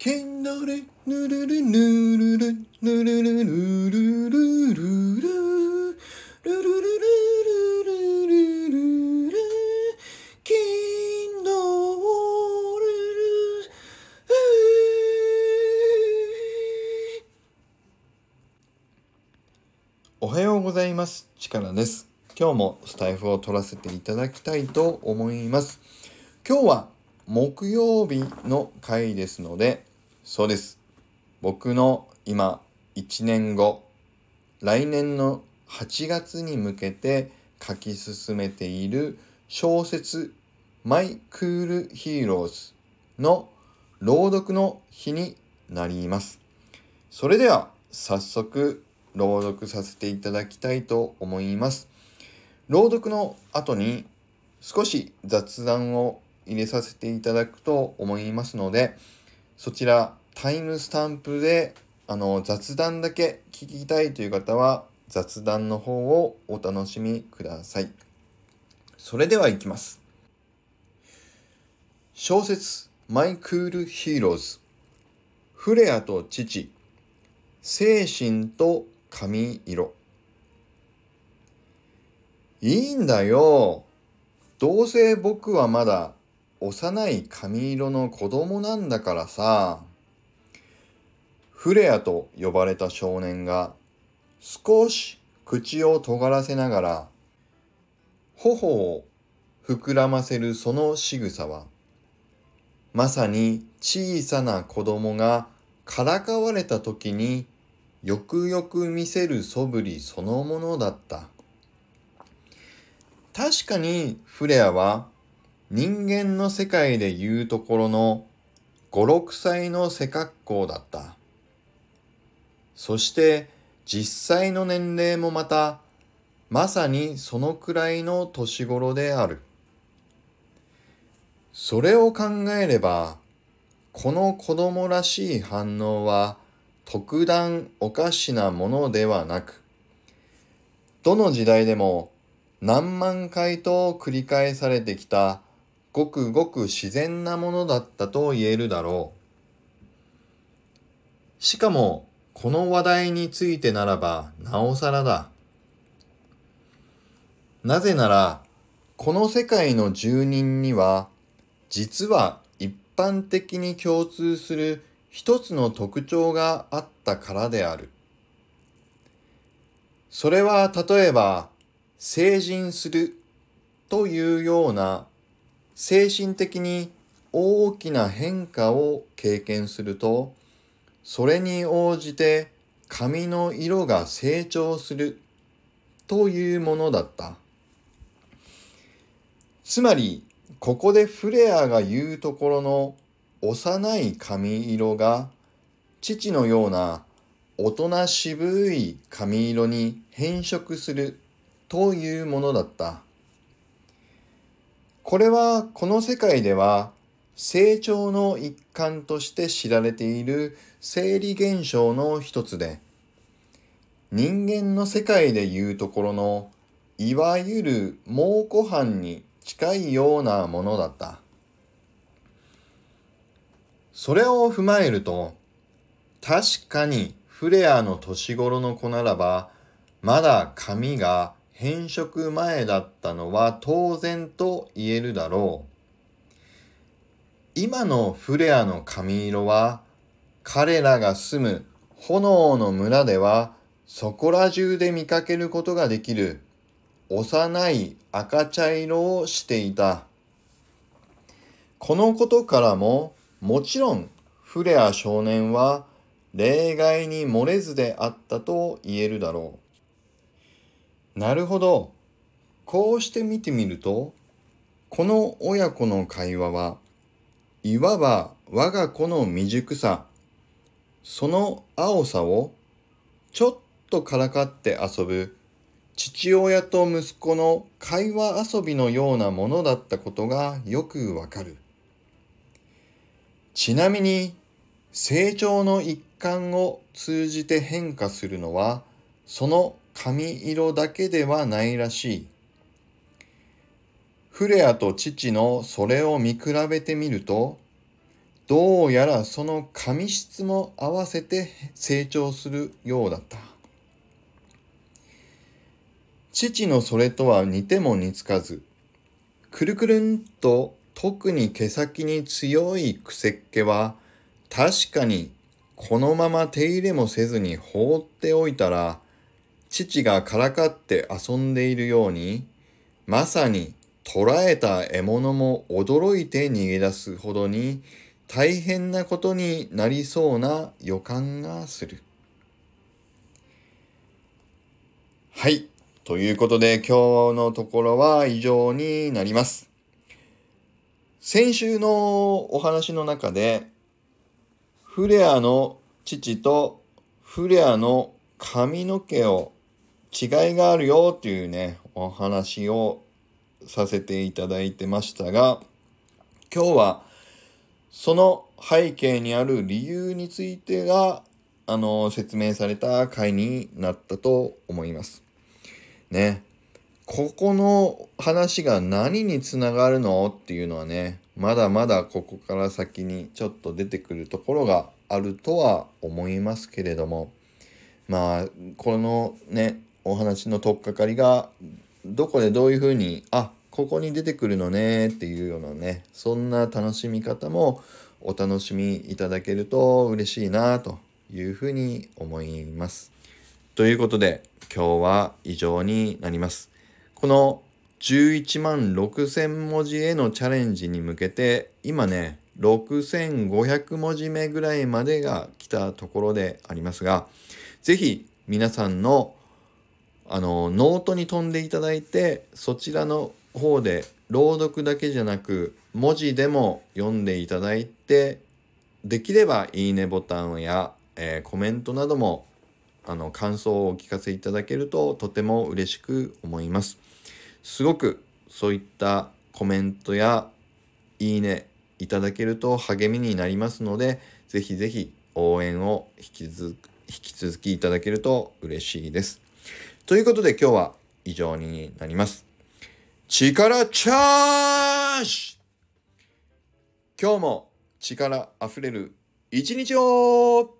ケンドレヌルルヌルルヌルルルルルルルルルルルルルルルルルルキンドルルおはようございます。チカラです。今日もスタイフを取らせていただきたいと思います。今日は木曜日の回ですので、そうです。僕の今1年後、来年の8月に向けて書き進めている小説 My Cool HEROES の朗読の日になります。それでは早速朗読させていただきたいと思います。朗読の後に少し雑談を入れさせていただくと思いますので、そちらタイムスタンプであの雑談だけ聞きたいという方は雑談の方をお楽しみください。それではいきます。小説 My Cool HEROES。フレアと父。精神と髪色。いいんだよ。どうせ僕はまだ幼い髪色の子供なんだからさ。フレアと呼ばれた少年が少し口を尖らせながら頬を膨らませるその仕草はまさに小さな子供がからかわれた時によくよく見せる素振りそのものだった。確かにフレアは人間の世界でいうところの5、6歳の背格好だった。そして実際の年齢もまたまさにそのくらいの年頃である。それを考えれば、この子供らしい反応は特段おかしなものではなく、どの時代でも何万回と繰り返されてきたごくごく自然なものだったと言えるだろう。しかも、この話題についてならばなおさらだ。なぜなら、この世界の住人には、実は一般的に共通する一つの特徴があったからである。それは例えば、成人するというような精神的に大きな変化を経験すると、それに応じて髪の色が成長するというものだった。つまり、ここでフレアが言うところの幼い髪色が父のような大人渋い髪色に変色するというものだった。これはこの世界では成長の一環として知られている生理現象の一つで人間の世界でいうところのいわゆる蒙古斑に近いようなものだった。それを踏まえると、確かにフレアの年頃の子ならば、まだ髪が変色前だったのは当然と言えるだろう。今のフレアの髪色は、彼らが住む炎の村ではそこら中で見かけることができる幼い赤茶色をしていた。このことからも、もちろんフレア少年は例外に漏れずであったと言えるだろう。なるほど。こうして見てみると、この親子の会話は、いわば我が子の未熟さ、その青さをちょっとからかって遊ぶ父親と息子の会話遊びのようなものだったことがよくわかる。ちなみに、成長の一環を通じて変化するのは、その髪色だけではないらしい。フレアと父のそれを見比べてみると、どうやらその髪質も合わせて成長するようだった。父のそれとは似ても似つかずくるくるんと特に毛先に強い癖っ気は確かにこのまま手入れもせずに放っておいたら父がからかって遊んでいるようにまさに捕らえた獲物も驚いて逃げ出すほどに大変なことになりそうな予感がする。はい。ということで今日のところは以上になります。先週のお話の中でフレアの父とフレアの髪の毛を違いがあるよっていうねお話をさせていただいてましたが今日はその背景にある理由についてがあの説明された回になったと思います。ね。ここの話が何につながるのっていうのはね、まだまだここから先にちょっと出てくるところがあるとは思いますけれども、まあ、このね、お話の取っかかりが、どこでどういうふうに、あ、ここに出てくるのねっていうようなね、そんな楽しみ方もお楽しみいただけると嬉しいなというふうに思います。ということで、今日は以上になります。この11万6000文字へのチャレンジに向けて、今ね、6500文字目ぐらいまでが来たところでありますが、ぜひ皆さんのあのノートに飛んでいただいて、そちらの方で朗読だけじゃなく文字でも読んでいただいて、できればいいねボタンや、えー、コメントなどもあの感想をお聞かせいただけるととても嬉しく思います。すごくそういったコメントやいいねいただけると励みになりますので、ぜひぜひ応援を引き続き続きいただけると嬉しいです。ということで今日は以上になります。力チャージ今日も力溢れる一日を